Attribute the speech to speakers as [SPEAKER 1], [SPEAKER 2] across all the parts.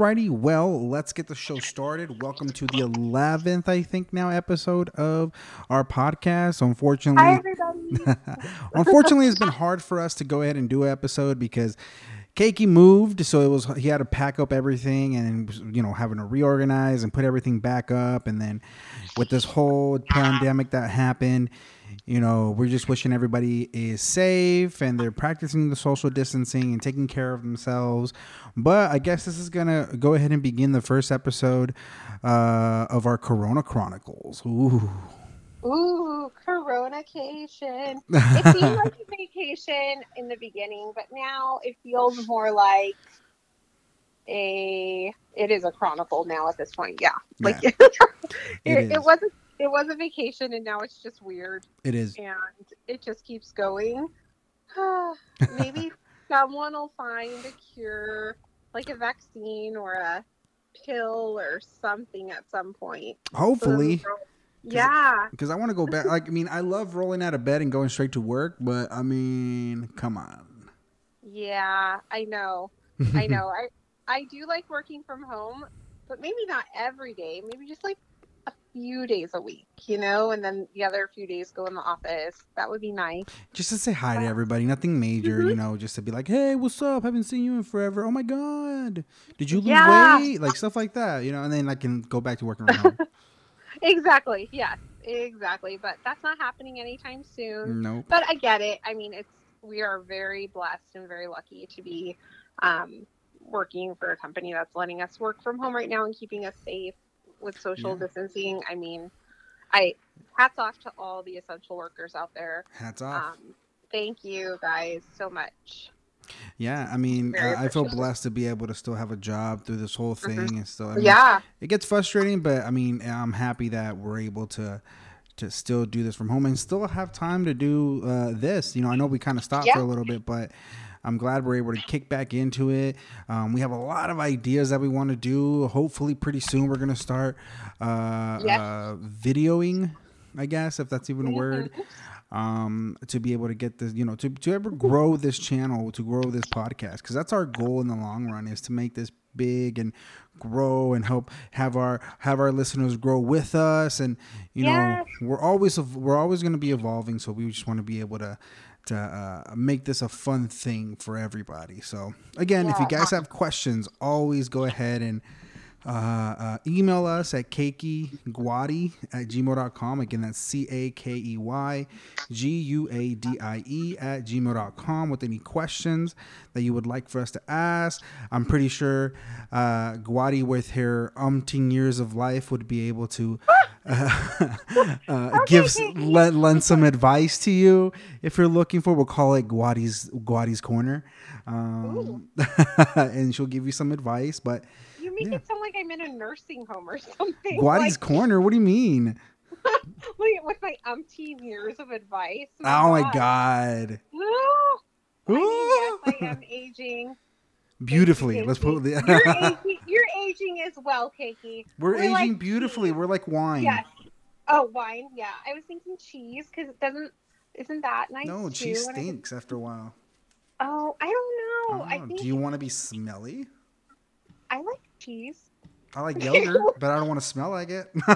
[SPEAKER 1] Alrighty, well, let's get the show started. Welcome to the 11th, I think, now episode of our podcast. Unfortunately,
[SPEAKER 2] Hi, everybody.
[SPEAKER 1] unfortunately, it's been hard for us to go ahead and do an episode because Cakey moved, so it was he had to pack up everything and you know having to reorganize and put everything back up, and then with this whole pandemic that happened, you know, we're just wishing everybody is safe and they're practicing the social distancing and taking care of themselves. But I guess this is gonna go ahead and begin the first episode uh, of our Corona Chronicles. Ooh.
[SPEAKER 2] Ooh, Coronacation. It seemed like a vacation in the beginning, but now it feels more like a. It is a chronicle now at this point. Yeah, like it,
[SPEAKER 1] is.
[SPEAKER 2] it, was. It was a vacation, and now it's just weird,
[SPEAKER 1] It is.
[SPEAKER 2] and it just keeps going. Maybe someone will find a cure, like a vaccine or a pill or something at some point.
[SPEAKER 1] Hopefully.
[SPEAKER 2] the world- Yeah.
[SPEAKER 1] Because I want to go back. Like, I mean, I love rolling out of bed and going straight to work, but I mean, come on.
[SPEAKER 2] Yeah, I know. I know. I I do like working from home, but maybe not every day. Maybe just like few days a week, you know, and then the other few days go in the office. That would be nice.
[SPEAKER 1] just to say hi to everybody, nothing major, you know, just to be like, hey, what's up? Haven't seen you in forever. Oh my God. Did you lose
[SPEAKER 2] Yeah.
[SPEAKER 1] weight? Like stuff like that, you know, and then I can go back to working from home.
[SPEAKER 2] Exactly. Yes. Exactly. But that's not happening anytime soon.
[SPEAKER 1] nope.
[SPEAKER 2] But I get it. I mean, it's we are very blessed and very lucky to be um, working for a company that's letting us work from home right now and keeping us safe with social
[SPEAKER 1] Yeah.
[SPEAKER 2] distancing. I mean, I hats off to all the essential workers out there.
[SPEAKER 1] Hats off.
[SPEAKER 2] Um, thank you guys so much.
[SPEAKER 1] yeah, I mean, uh, I feel blessed to be able to still have a job through this whole thing and still. I mean,
[SPEAKER 2] yeah.
[SPEAKER 1] it gets frustrating, but I mean, I'm happy that we're able to to still do this from home and still have time to do uh, this. You know, I know we kind of stopped for a little bit, but I'm glad we're able to kick back into it. Um, we have a lot of ideas that we want to do. Hopefully, pretty soon we're gonna start uh,
[SPEAKER 2] Yes.
[SPEAKER 1] uh, videoing. I guess if that's even a word.
[SPEAKER 2] Mhm.
[SPEAKER 1] Um, to be able to get this, you know, to, to ever grow this channel, to grow this podcast, because that's our goal in the long run is to make this big and grow and help have our have our listeners grow with us and you
[SPEAKER 2] Yes.
[SPEAKER 1] know we're always we're always going to be evolving so we just want to be able to to uh, make this a fun thing for everybody so again if you
[SPEAKER 2] Yeah.
[SPEAKER 1] guys have questions always go ahead and uh, uh, email us at cakeyguadie at gmail.com. Again, that's C A K E Y G U A D I E at gmail.com with any questions that you would like for us to ask. I'm pretty sure uh, Guadie, with her umpteen years of life, would be able to uh, uh, give lend, lend some advice to you if you're looking for. We'll call it Guadie's Guadie's Corner. Um, and she'll give you some advice, but
[SPEAKER 2] You make
[SPEAKER 1] Yeah.
[SPEAKER 2] it I'm in a nursing home or something.
[SPEAKER 1] Guadie's
[SPEAKER 2] like,
[SPEAKER 1] Corner. What do you mean?
[SPEAKER 2] with my umpteen years of advice.
[SPEAKER 1] Oh my god!
[SPEAKER 2] No. I mean, yes, I am aging.
[SPEAKER 1] Beautifully. Let's put
[SPEAKER 2] You're
[SPEAKER 1] the.
[SPEAKER 2] aging, you're aging as well, Cakey.
[SPEAKER 1] We're
[SPEAKER 2] We're
[SPEAKER 1] aging
[SPEAKER 2] like
[SPEAKER 1] beautifully.
[SPEAKER 2] cheese.
[SPEAKER 1] We're like wine.
[SPEAKER 2] Yes. Oh, wine. Yeah, I was thinking cheese because it doesn't. Isn't that nice?
[SPEAKER 1] No,
[SPEAKER 2] too?
[SPEAKER 1] cheese
[SPEAKER 2] I
[SPEAKER 1] stinks after a while.
[SPEAKER 2] oh, I don't know. I
[SPEAKER 1] Oh,
[SPEAKER 2] think
[SPEAKER 1] do you want to be smelly?
[SPEAKER 2] I like cheese.
[SPEAKER 1] I like yogurt, but I don't want to smell like it.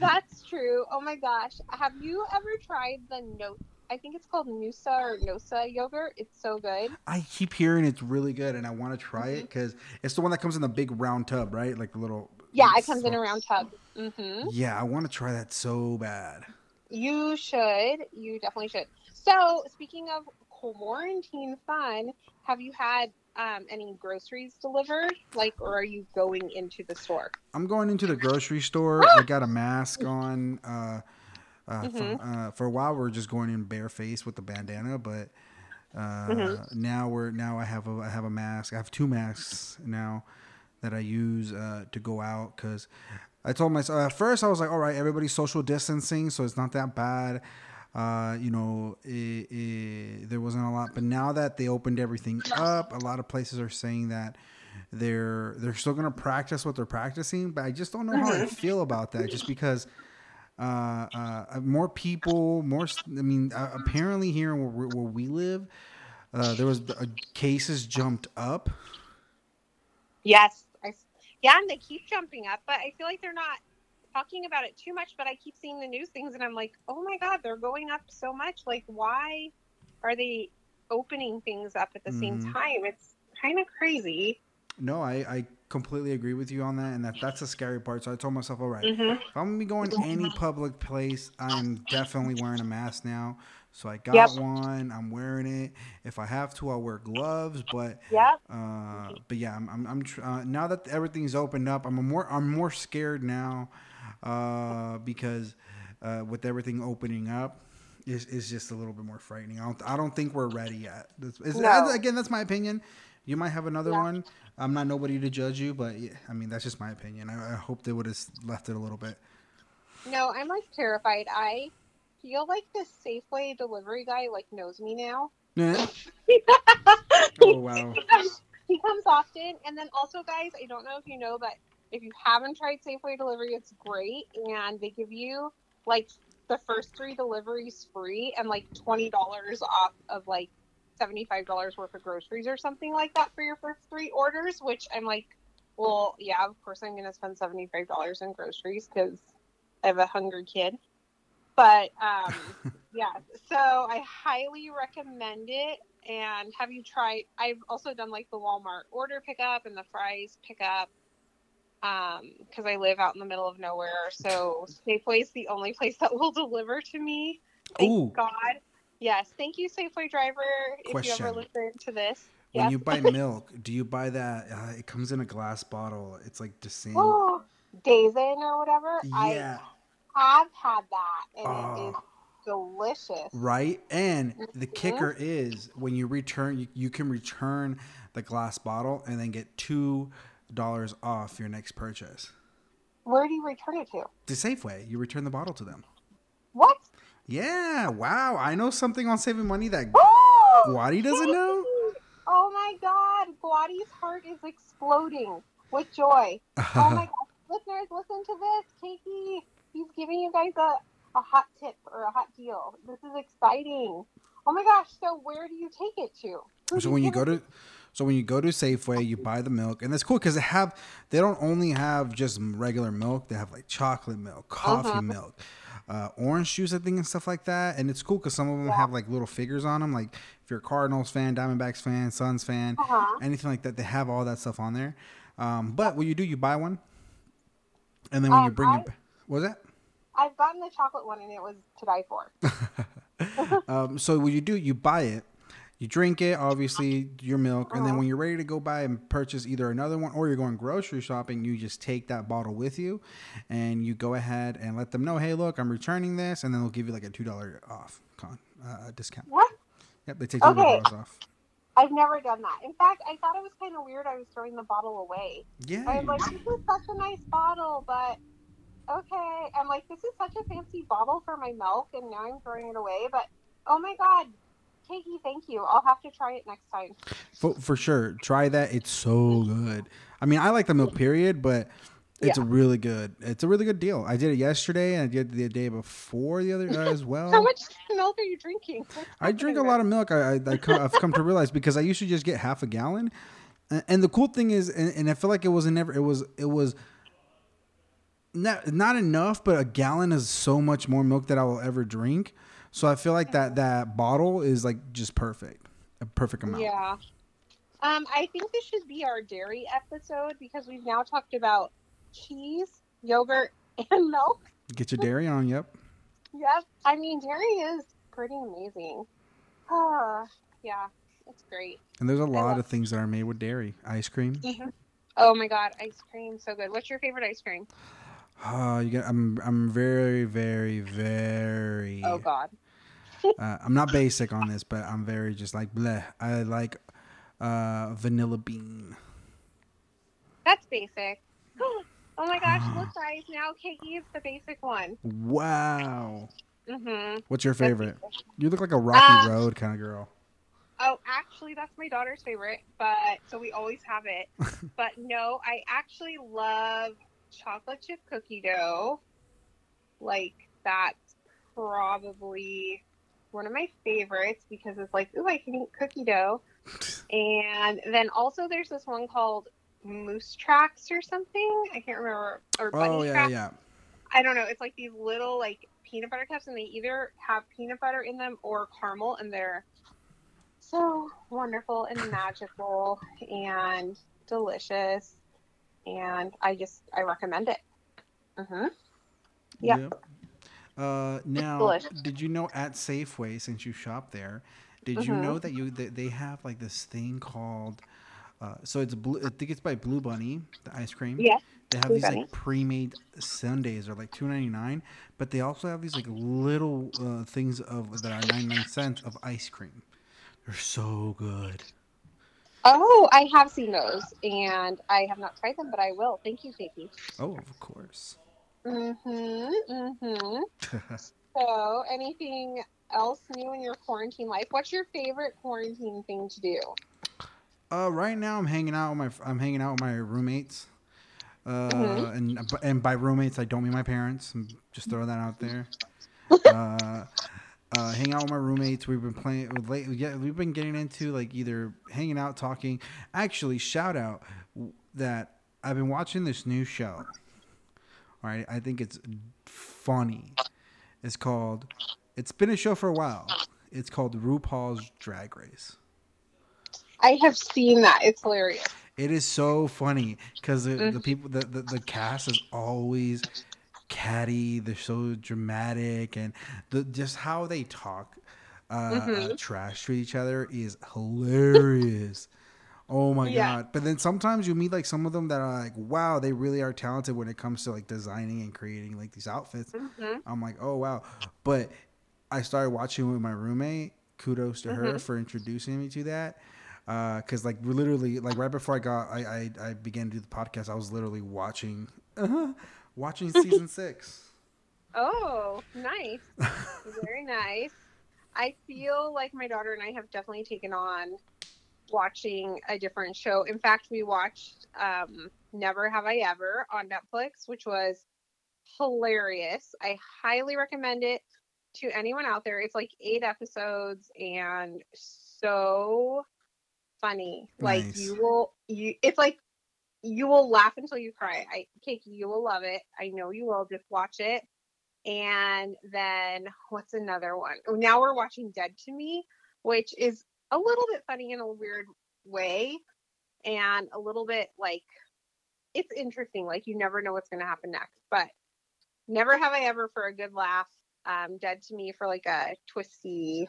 [SPEAKER 2] That's true. Oh my gosh, have you ever tried the no? I think it's called Nusa or Nosa yogurt. It's so good.
[SPEAKER 1] I keep hearing it's really good, and I want to try
[SPEAKER 2] Mm-hmm.
[SPEAKER 1] it because it's the one that comes in the big round tub, right? Like the little.
[SPEAKER 2] Yeah, it comes in a round tub. Mm-hmm.
[SPEAKER 1] Yeah, I want to try that so bad.
[SPEAKER 2] You should. You definitely should. So, speaking of quarantine fun, have you had um, any groceries delivered? Like, or are you going into the store?
[SPEAKER 1] I'm going into the grocery store. I got a mask on. Uh, uh,
[SPEAKER 2] Mhm.
[SPEAKER 1] for, uh, for a while, we are just going in barefaced with the bandana, but uh,
[SPEAKER 2] Mhm.
[SPEAKER 1] now we're now I have a I have a mask. I have two masks now that I use uh, to go out because I told myself at first I was like, all right, everybody's social distancing, so it's not that bad. Uh, you know, it, it, there wasn't a lot, but now that they opened everything up, a lot of places are saying that they're they're still gonna practice what they're practicing, but I just don't know how I feel about that. Just because uh, uh, more people, more. I mean, uh, apparently here where, we- where we live, uh, there was uh, cases jumped up.
[SPEAKER 2] Yes, I, yeah, and they keep jumping up, but I feel like they're not talking about it too much. But I keep seeing the news things, and I'm like, oh my god, they're going up so much. Like, why are they opening things up at the same
[SPEAKER 1] Mhm.
[SPEAKER 2] time? It's kind of crazy.
[SPEAKER 1] No, I, I completely agree with you on that, and that that's the scary part. So I told myself, all right,
[SPEAKER 2] hmm
[SPEAKER 1] if I'm gonna be going to any public place, I'm definitely wearing a mask now. So I got
[SPEAKER 2] Yep.
[SPEAKER 1] one. I'm wearing it. If I have to, I'll wear gloves. But
[SPEAKER 2] yeah,
[SPEAKER 1] uh, but yeah, I'm I'm, I'm tr- uh, now that everything's opened up, I'm more I'm more scared now uh, because uh, with everything opening up. It's, it's just a little bit more frightening. I don't, I don't think we're ready yet. It's, it's-
[SPEAKER 2] No.
[SPEAKER 1] Again, that's my opinion. You might have another
[SPEAKER 2] Yeah.
[SPEAKER 1] one. I'm not nobody to judge you, but yeah, I mean that's just my opinion. I, I hope they would have left it a little bit.
[SPEAKER 2] No, I'm like terrified. I feel like the Safeway delivery guy like knows me now.
[SPEAKER 1] Yeah. oh wow.
[SPEAKER 2] he comes, he comes often and then also guys i don't know if you know but if you haven't tried safeway delivery it's great and they give you like the first three deliveries free and like $20 off of like $75 worth of groceries or something like that for your first three orders which i'm like well yeah of course i'm going to spend $75 in groceries because i have a hungry kid. But um yeah so i highly recommend it and have you tried i've also done like the walmart order pickup and the Fry's pickup um because i live out in the middle of nowhere so safeway's the only place that will deliver to me thank
[SPEAKER 1] Ooh.
[SPEAKER 2] god yes thank you safeway driver if you
[SPEAKER 1] Question.
[SPEAKER 2] ever listen to this
[SPEAKER 1] When
[SPEAKER 2] yes
[SPEAKER 1] you buy milk, do you buy that? Uh, it comes in a glass bottle. It's like the same.
[SPEAKER 2] oh days in or whatever
[SPEAKER 1] Yeah.
[SPEAKER 2] i have had that and it
[SPEAKER 1] Oh.
[SPEAKER 2] is delicious
[SPEAKER 1] Right. And the
[SPEAKER 2] Mhm.
[SPEAKER 1] kicker is when you return, you, you can return the glass bottle and then get two dollars off your next purchase.
[SPEAKER 2] where do you return it to
[SPEAKER 1] To Safeway, you return the bottle to them.
[SPEAKER 2] what
[SPEAKER 1] Yeah. Wow. I know something on saving money that! Guadie doesn't know.
[SPEAKER 2] Oh my god, Guadie's heart is exploding with joy. Oh my gosh, listeners, listen to this. Cakey, he's giving you guys a, a hot tip or a hot deal. This is exciting. Oh my gosh, so where do you take it to? Who
[SPEAKER 1] So when you go
[SPEAKER 2] it
[SPEAKER 1] to so when you go to Safeway, you buy the milk, and that's cool because they have they don't only have just regular milk; they have like chocolate milk, coffee
[SPEAKER 2] Uh-huh.
[SPEAKER 1] milk, uh, orange juice, I think, and stuff like that. And it's cool because some of them
[SPEAKER 2] Yeah.
[SPEAKER 1] have like little figures on them, like if you're a Cardinals fan, Diamondbacks fan, Suns fan,
[SPEAKER 2] Uh-huh.
[SPEAKER 1] anything like that. They have all that stuff on there. Um, but what you do, you buy one, and then when you
[SPEAKER 2] Um,
[SPEAKER 1] bring
[SPEAKER 2] I-
[SPEAKER 1] it, was that?
[SPEAKER 2] I've gotten the chocolate one and it was to die for.
[SPEAKER 1] um, so what you do, you buy it, you drink it, obviously your milk, and then when you're ready to go buy and purchase either another one or you're going grocery shopping, you just take that bottle with you, and you go ahead and let them know, hey, look, I'm returning this, and then they'll give you like a two dollar off con uh, discount.
[SPEAKER 2] What?
[SPEAKER 1] Yep, they take two
[SPEAKER 2] Okay.
[SPEAKER 1] dollars off.
[SPEAKER 2] I've never done that. In fact, I thought it was kind of weird I was throwing the bottle away.
[SPEAKER 1] Yeah,
[SPEAKER 2] I was like, this is such a nice bottle, but okay. I'm like, this is such a fancy bottle for my milk, and now I'm throwing it away. But oh my god, Katie, thank you. I'll have to try it next time.
[SPEAKER 1] for, for sure. Try that. It's so good. I mean, I like the milk period, but it's
[SPEAKER 2] Yeah.
[SPEAKER 1] really good. It's a really good deal. I did it yesterday, and I did it the day before the other uh, as well.
[SPEAKER 2] How much milk are you drinking?
[SPEAKER 1] I drink a lot of milk. I, I, I've come to realize because I used to just get half a gallon, and, and the cool thing is, and, and I feel like it was never. It was it was not not enough, but a gallon is so much more milk that I will ever drink. So I feel like that that bottle is like just perfect, a perfect amount.
[SPEAKER 2] Yeah. Um, I think this should be our dairy episode because we've now talked about cheese, yogurt, and milk.
[SPEAKER 1] Get your dairy on. Yep.
[SPEAKER 2] Yep. I mean, dairy is pretty amazing. Ah, yeah, it's great.
[SPEAKER 1] And there's a lot
[SPEAKER 2] love-
[SPEAKER 1] of things that are made with dairy. Ice cream.
[SPEAKER 2] Oh my god, ice cream, so good. What's your favorite ice cream?
[SPEAKER 1] Oh, you get. I'm I'm very very very.
[SPEAKER 2] Oh god.
[SPEAKER 1] Uh, I'm not basic on this, but I'm very just like bleh. I like uh, vanilla bean.
[SPEAKER 2] That's basic. Oh my gosh, look guys, now Cakey is the basic one.
[SPEAKER 1] Wow.
[SPEAKER 2] Mm-hmm.
[SPEAKER 1] What's your favorite? You look like a Rocky
[SPEAKER 2] Uh,
[SPEAKER 1] Road kind of girl.
[SPEAKER 2] Oh, actually, that's my daughter's favorite, but so we always have it. but no, I actually love chocolate chip cookie dough. Like that's probably one of my favorites because it's like, ooh, I can eat cookie dough. And then also there's this one called moose tracks or something. I can't remember. Or bunny
[SPEAKER 1] Oh yeah,
[SPEAKER 2] tracks.
[SPEAKER 1] yeah.
[SPEAKER 2] I don't know. It's like these little like peanut butter cups, and they either have peanut butter in them or caramel, and they're so wonderful and magical and delicious. And I just I recommend it. Mm hmm Yeah.
[SPEAKER 1] Yep. Uh, now,
[SPEAKER 2] delicious.
[SPEAKER 1] did you know at Safeway, since you shop there, did you
[SPEAKER 2] Mhm.
[SPEAKER 1] know that you that they have like this thing called? Uh, so it's blue. I think it's by Blue Bunny, the ice cream.
[SPEAKER 2] Yes.
[SPEAKER 1] They have
[SPEAKER 2] Blue
[SPEAKER 1] these
[SPEAKER 2] Bunny.
[SPEAKER 1] like pre-made sundaes. They're like two ninety nine, but they also have these like little uh, things of that are ninety nine cents of ice cream. They're so good.
[SPEAKER 2] Oh, I have seen those, and I have not tried them, but I will. Thank you, Katie.
[SPEAKER 1] Oh, of course.
[SPEAKER 2] Mm-hmm. Mm-hmm. So, anything else new in your quarantine life? What's your favorite quarantine thing to do?
[SPEAKER 1] Uh, right now I'm hanging out with my I'm hanging out with my roommates. Uh,
[SPEAKER 2] Mhm.
[SPEAKER 1] and and by roommates I don't mean my parents. I'm just throw that out there. uh, uh, hang out with my roommates. We've been playing with late. Yeah, we've been getting into like either hanging out, talking. Actually, shout out that I've been watching this new show. All right, I think it's funny. It's called. It's been a show for a while. It's called RuPaul's Drag Race.
[SPEAKER 2] I have seen that. It's hilarious.
[SPEAKER 1] It is so funny because the, the people, the, the the cast is always catty. They're so dramatic, and the just how they talk uh, uh,
[SPEAKER 2] Mhm.
[SPEAKER 1] trash to each other is hilarious. oh my
[SPEAKER 2] Yeah.
[SPEAKER 1] god! But then sometimes you meet like some of them that are like, wow, they really are talented when it comes to like designing and creating like these outfits.
[SPEAKER 2] hmm
[SPEAKER 1] I'm like, oh wow. But I started watching with my roommate. Kudos to her
[SPEAKER 2] Mhm.
[SPEAKER 1] for introducing me to that. Because like literally like right before I got I, I I began to do the podcast, I was literally watching watching season six.
[SPEAKER 2] Oh, nice. Very nice. I feel like my daughter and I have definitely taken on watching a different show. In fact, we watched um, Never Have I Ever on Netflix, which was hilarious. I highly recommend it to anyone out there. It's like eight episodes and so funny. Like
[SPEAKER 1] Nice.
[SPEAKER 2] you will you it's like you will laugh until you cry. I Cakey, you will love it. I know you will. Just watch it. And then what's another one? Oh, Now we're watching Dead to Me, which is a little bit funny in a weird way and a little bit like it's interesting. Like you never know what's going to happen next. But never have I ever for a good laugh. Um, Dead to Me for like a twisty,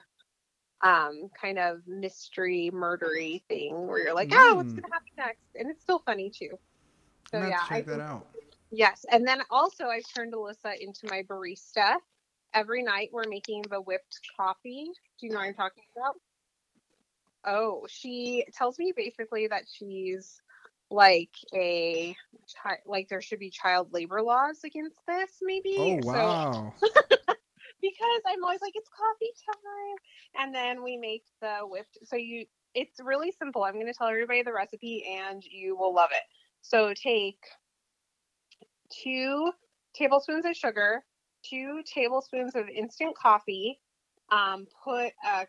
[SPEAKER 2] um, kind of mystery, murdery thing where you're like, oh, what's
[SPEAKER 1] Mm.
[SPEAKER 2] going to happen next? And it's still funny too. So yeah.
[SPEAKER 1] Check
[SPEAKER 2] I
[SPEAKER 1] that out.
[SPEAKER 2] Yes, and then also I've turned Alyssa into my barista. Every night we're making the whipped coffee. Do you know what I'm talking about? Oh, she tells me basically that she's like a chi- like there should be child labor laws against this maybe.
[SPEAKER 1] Oh
[SPEAKER 2] So-
[SPEAKER 1] wow!
[SPEAKER 2] because I'm always like it's coffee time, and then we make the whipped. So you, it's really simple. I'm going to tell everybody the recipe, and you will love it. So take two tablespoons of sugar, two tablespoons of instant coffee. Um, put a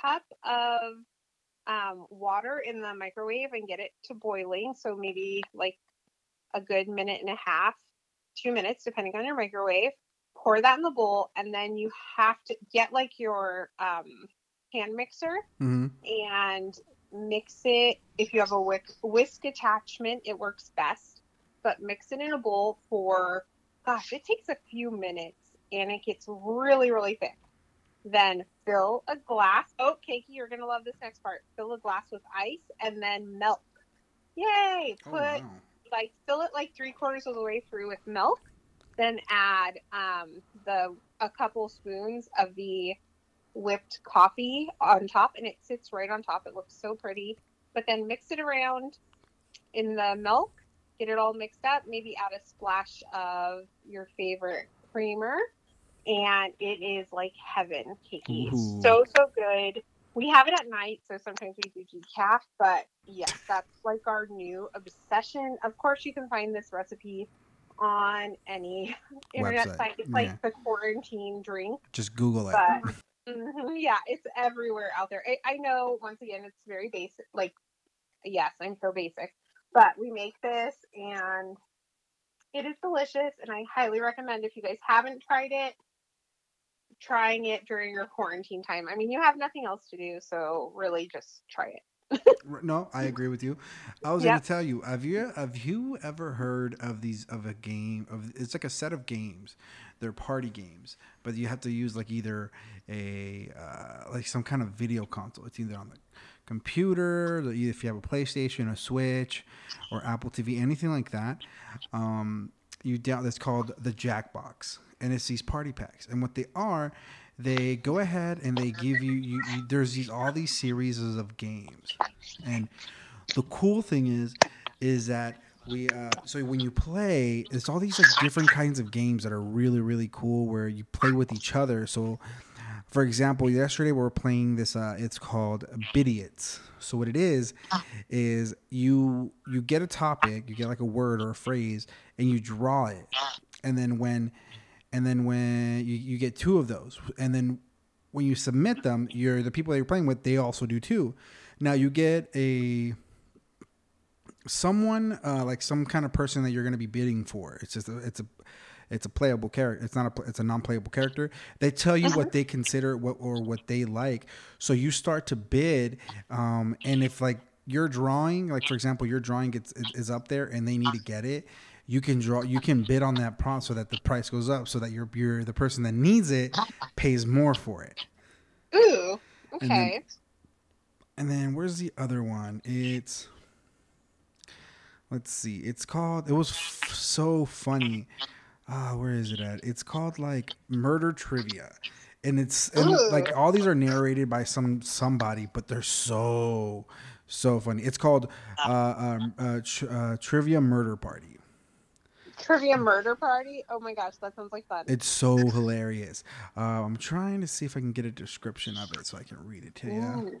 [SPEAKER 2] cup of um, water in the microwave and get it to boiling. So maybe like a good minute and a half, two minutes, depending on your microwave pour that in the bowl and then you have to get like your um, hand mixer
[SPEAKER 1] hmm
[SPEAKER 2] and mix it. If you have a whisk, whisk attachment it works best but mix it in a bowl for gosh it takes a few minutes and it gets really really thick. Then fill a glass. Oh Cakey, you're gonna love this next part. Fill a glass with ice and then milk. Yay!
[SPEAKER 1] Oh
[SPEAKER 2] put
[SPEAKER 1] wow!
[SPEAKER 2] like fill it like three quarters of the way through with milk then add um, the a couple spoons of the whipped coffee on top and it sits right on top it looks so pretty but then mix it around in the milk get it all mixed up maybe add a splash of your favorite creamer and it is like heaven Cakey.
[SPEAKER 1] Ooh.
[SPEAKER 2] so so good we have it at night so sometimes we do decaf but yes that's like our new obsession of course you can find this recipe on any internet
[SPEAKER 1] Website,
[SPEAKER 2] site it's
[SPEAKER 1] yeah.
[SPEAKER 2] like the quarantine drink
[SPEAKER 1] Just Google it.
[SPEAKER 2] but mhm, yeah it's everywhere out there I, I know once again it's very basic like yes i'm so basic But we make this and it is delicious and I highly recommend if you guys haven't tried it, trying it during your quarantine time. I mean, you have nothing else to do, so really just try it.
[SPEAKER 1] No, I agree with you. I was
[SPEAKER 2] Yep.
[SPEAKER 1] going to tell you, have you have you ever heard of these of a game of it's like a set of games. They're party games, but you have to use like either a uh, like some kind of video console. It's either on the computer, if you have a PlayStation, a Switch, or Apple TV, anything like that. Um, you down that's called the Jackbox, and it's these party packs. And what they are, they go ahead and they give you, you, you there's these all these series of games, and the cool thing is, is that we uh, so when you play, it's all these like different kinds of games that are really really cool where you play with each other. So, for example, yesterday we were playing this. Uh, it's called Bidiots. So what it is is you you get a topic, you get like a word or a phrase, and you draw it, and then when and then when you, you get two of those, and then when you submit them, you're the people that you're playing with, they also do too. Now you get a someone uh, like some kind of person that you're going to be bidding for. It's just a, it's a it's a playable character. It's not a it's a non-playable character. They tell you what they consider what or what they like. So you start to bid, um, and if like your drawing, like for example, your drawing gets is- is up there and they need to get it. You can draw. You can bid on that prompt so that the price goes up, so that you're, you're the person that needs it pays more for it.
[SPEAKER 2] Ooh,
[SPEAKER 1] And then-
[SPEAKER 2] okay.
[SPEAKER 1] And then where's the other one? It's let's see. It's called. It was f- so funny. Ah, where is it at? It's called like Murder Trivia, and it's and like all these are narrated by some somebody, but they're so so funny. It's called uh, um, uh, tr- uh, Trivia Murder Party.
[SPEAKER 2] Trivia murder party. Oh my gosh, that sounds like fun.
[SPEAKER 1] It's so hilarious. Uh, I'm trying to see if I can get a description of it so I can read it to you.
[SPEAKER 2] Ooh.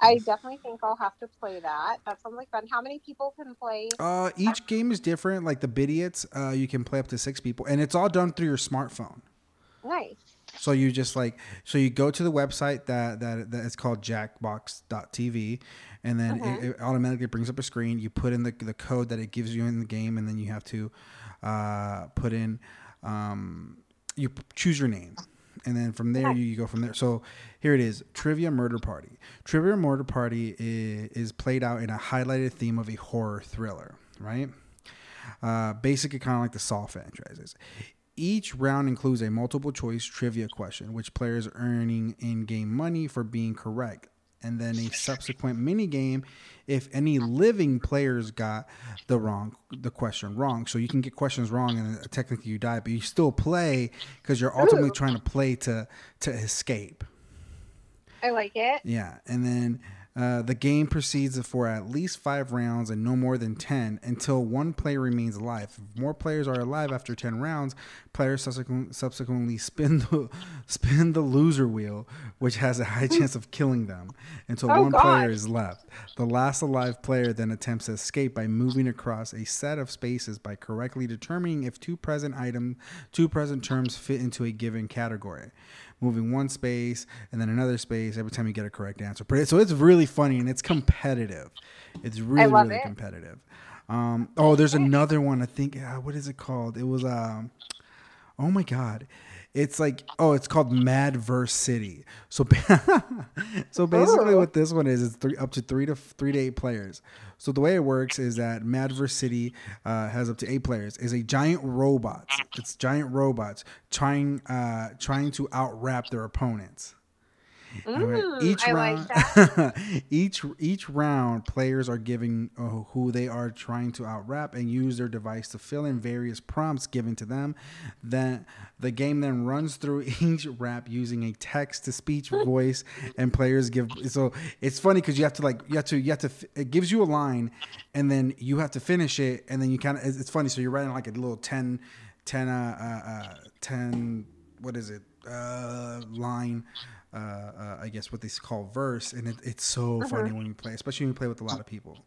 [SPEAKER 2] I definitely think I'll have to play that. That sounds like fun. How many people can play?
[SPEAKER 1] Uh, each game is different. Like the Bidiots, uh, you can play up to six people, and it's all done through your smartphone.
[SPEAKER 2] Nice.
[SPEAKER 1] So you just like so you go to the website that that that is called jackbox.tv and then it, it automatically brings up a screen. You put in the the code that it gives you in the game, and then you have to uh, put in um, you choose your name. And then from there, you, you go from there. So here it is Trivia Murder Party. Trivia Murder Party is, is played out in a highlighted theme of a horror thriller, right? Uh, basically, kind of like the Saw franchises. Each round includes a multiple choice trivia question, which players are earning in game money for being correct, and then a subsequent mini game if any living players got the wrong the question wrong. So you can get questions wrong and technically you die, but you still play because you're ultimately
[SPEAKER 2] Ooh.
[SPEAKER 1] trying to play to to escape.
[SPEAKER 2] I like it.
[SPEAKER 1] Yeah, and then uh, the game proceeds for at least five rounds and no more than ten until one player remains alive. If more players are alive after ten rounds, players subsequent, subsequently spin the spin the loser wheel, which has a high chance of killing them until
[SPEAKER 2] Oh,
[SPEAKER 1] one player is left. The last alive player then attempts to escape by moving across a set of spaces by correctly determining if two present item, two present terms fit into a given category. Moving one space and then another space every time you get a correct answer. So it's really funny and it's competitive. It's really really
[SPEAKER 2] it.
[SPEAKER 1] competitive. Um, oh, there's another one. I think uh, what is it called? It was um, oh my god, it's like oh, it's called Madverse City. So so basically, what this one is is three up to three to three to eight players. So the way it works is that Madverse City uh, has up to eight players. Is a giant robots. It's giant robots trying uh, trying to out rap their opponents.
[SPEAKER 2] Mm,
[SPEAKER 1] Each
[SPEAKER 2] I
[SPEAKER 1] round,
[SPEAKER 2] like
[SPEAKER 1] each each round, players are giving uh, who they are trying to out rap and use their device to fill in various prompts given to them. Then the game then runs through each rap using a text to speech voice, and players give. So it's funny because you have to like you have to you have to. It gives you a line, and then you have to finish it, and then you kind of. It's, it's funny. So you're writing like a little 10, 10, uh, uh, uh, 10 What is it? Uh, line uh, uh, I guess what they call verse, and it, it's so funny when you play, especially when you play with a lot of people.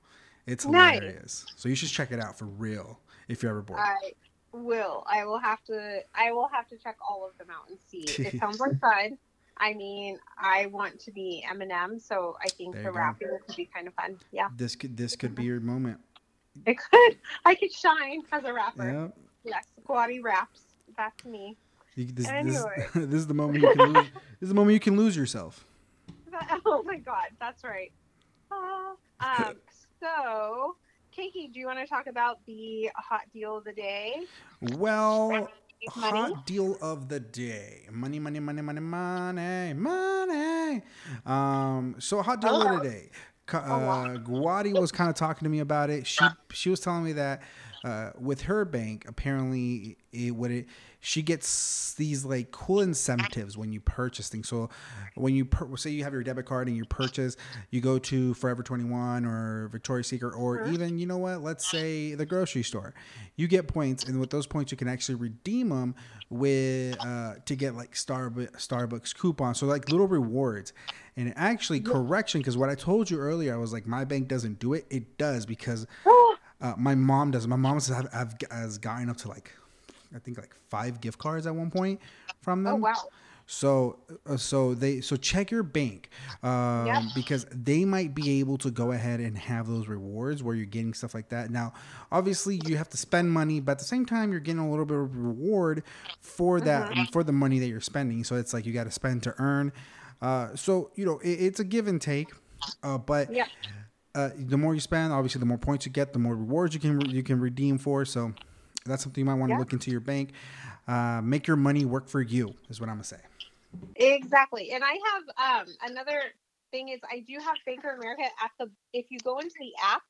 [SPEAKER 1] It's
[SPEAKER 2] Nice.
[SPEAKER 1] hilarious. So you should check it out for real if you're ever bored.
[SPEAKER 2] I will. I will have to. I will have to check all of them out and see. It sounds like fun. I mean, I want to be Eminem, so I think the rapping could be kind of fun. Yeah.
[SPEAKER 1] This could this could be your moment.
[SPEAKER 2] It could. I could shine as a rapper.
[SPEAKER 1] Yeah.
[SPEAKER 2] Yes, squatty raps. That's me.
[SPEAKER 1] You, this,
[SPEAKER 2] Anyway.
[SPEAKER 1] this, this is the moment you can lose. this is the moment you can lose yourself.
[SPEAKER 2] Oh my god, that's right. Uh, um, so, Cakey, do you want to talk about the hot deal of the day?
[SPEAKER 1] Well,
[SPEAKER 2] Money?
[SPEAKER 1] hot deal of the day. Money, money, money, money, money, money. Um, so hot deal of the day. Ka- Uh, Guadie was kind of talking to me about it. She she was telling me that uh, with her bank, apparently it would it she gets these like cool incentives when you purchase things. So when you per- say you have your debit card and you purchase, you go to Forever 21 or Victoria's Secret or even you know what, let's say the grocery store. You get points, and with those points, you can actually redeem them with uh, to get like Starbucks Starbucks coupons. So like little rewards. And actually, correction, because what I told you earlier, I was like, my bank doesn't do it. It does because uh, my mom does. My mom I've, I've has gotten up to like, I think like five gift cards at one point from them.
[SPEAKER 2] Oh wow.
[SPEAKER 1] So, uh, so they so check your bank um,
[SPEAKER 2] Yep.
[SPEAKER 1] because they might be able to go ahead and have those rewards where you're getting stuff like that. Now, obviously, you have to spend money, but at the same time, you're getting a little bit of reward for that for the money that you're spending. So it's like you got to spend to earn. Uh, so you know it, it's a give and take, uh, but
[SPEAKER 2] Yeah.
[SPEAKER 1] uh, the more you spend, obviously, the more points you get, the more rewards you can you can redeem for. So that's something you might want to
[SPEAKER 2] Yeah.
[SPEAKER 1] look into your bank. Uh, make your money work for you is what I'm gonna say.
[SPEAKER 2] Exactly. And I have um another thing is I do have Bank of America at the if you go into the app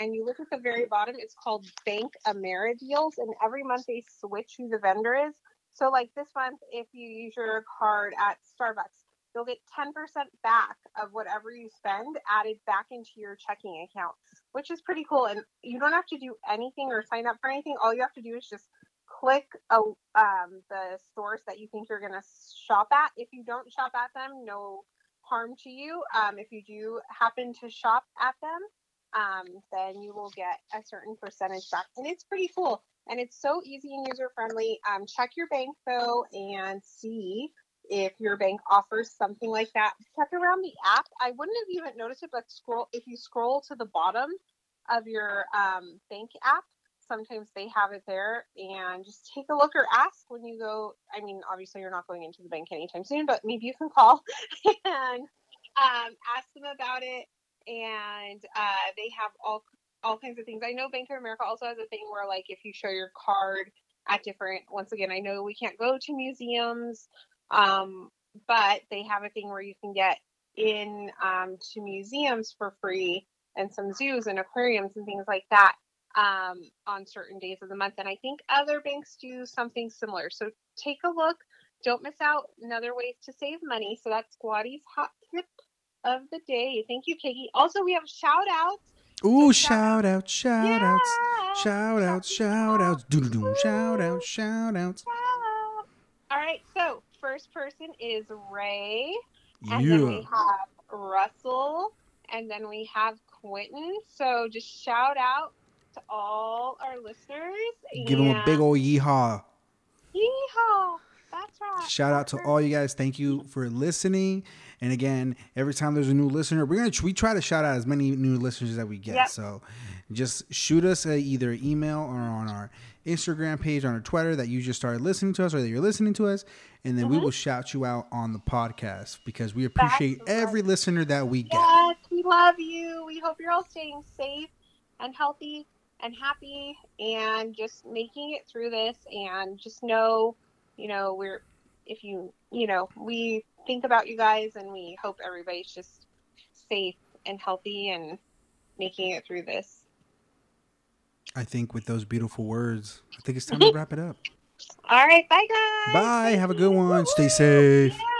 [SPEAKER 2] and you look at the very bottom, it's called Bank Amerideals, and every month they switch who the vendor is. So like this month, if you use your card at Starbucks, you'll get 10% back of whatever you spend added back into your checking account, which is pretty cool. And you don't have to do anything or sign up for anything. All you have to do is just click a, um, the stores that you think you're going to shop at. If you don't shop at them, no harm to you. Um, if you do happen to shop at them, um, then you will get a certain percentage back. And it's pretty cool. And it's so easy and user friendly. Um, check your bank though and see if your bank offers something like that. Check around the app. I wouldn't have even noticed it, but scroll if you scroll to the bottom of your um, bank app, sometimes they have it there and just take a look or ask when you go i mean obviously you're not going into the bank anytime soon but maybe you can call and um, ask them about it and uh, they have all all kinds of things i know bank of america also has a thing where like if you show your card at different once again i know we can't go to museums um, but they have a thing where you can get in um, to museums for free and some zoos and aquariums and things like that um, on certain days of the month. And I think other banks do something similar. So take a look. Don't miss out. Another ways to save money. So that's Squatty's hot tip of the day. Thank you, Cakey. Also, we have shout outs.
[SPEAKER 1] Ooh,
[SPEAKER 2] Shout
[SPEAKER 1] shout out, shout outs, shout outs, shout outs, doo doo doo, shout outs, shout outs.
[SPEAKER 2] All right. So first person is Ray. And then we have Russell. And then we have Quentin. So just shout out to all our listeners.
[SPEAKER 1] Give them a big old yeehaw.
[SPEAKER 2] Yeehaw! That's right.
[SPEAKER 1] Shout out to all you guys. Thank you for listening. And again, every time there's a new listener, we're gonna we try to shout out as many new listeners that we get.
[SPEAKER 2] Yep.
[SPEAKER 1] So just shoot us a, either email or on our Instagram page, on our Twitter that you just started listening to us or that you're listening to us, and then we will shout you out on the podcast because we appreciate
[SPEAKER 2] Mm-hmm. That's
[SPEAKER 1] every listener that we get.
[SPEAKER 2] Yes, we love you. We hope you're all staying safe and healthy and happy and just making it through this. And just know, you know, we're, if you, you know, we think about you guys and we hope everybody's just safe and healthy and making it through this.
[SPEAKER 1] I think with those beautiful words, I think it's time to wrap it up.
[SPEAKER 2] All right. Bye, guys.
[SPEAKER 1] Bye. Have a good one. Stay
[SPEAKER 2] Woo-hoo.
[SPEAKER 1] safe.
[SPEAKER 2] Yeah.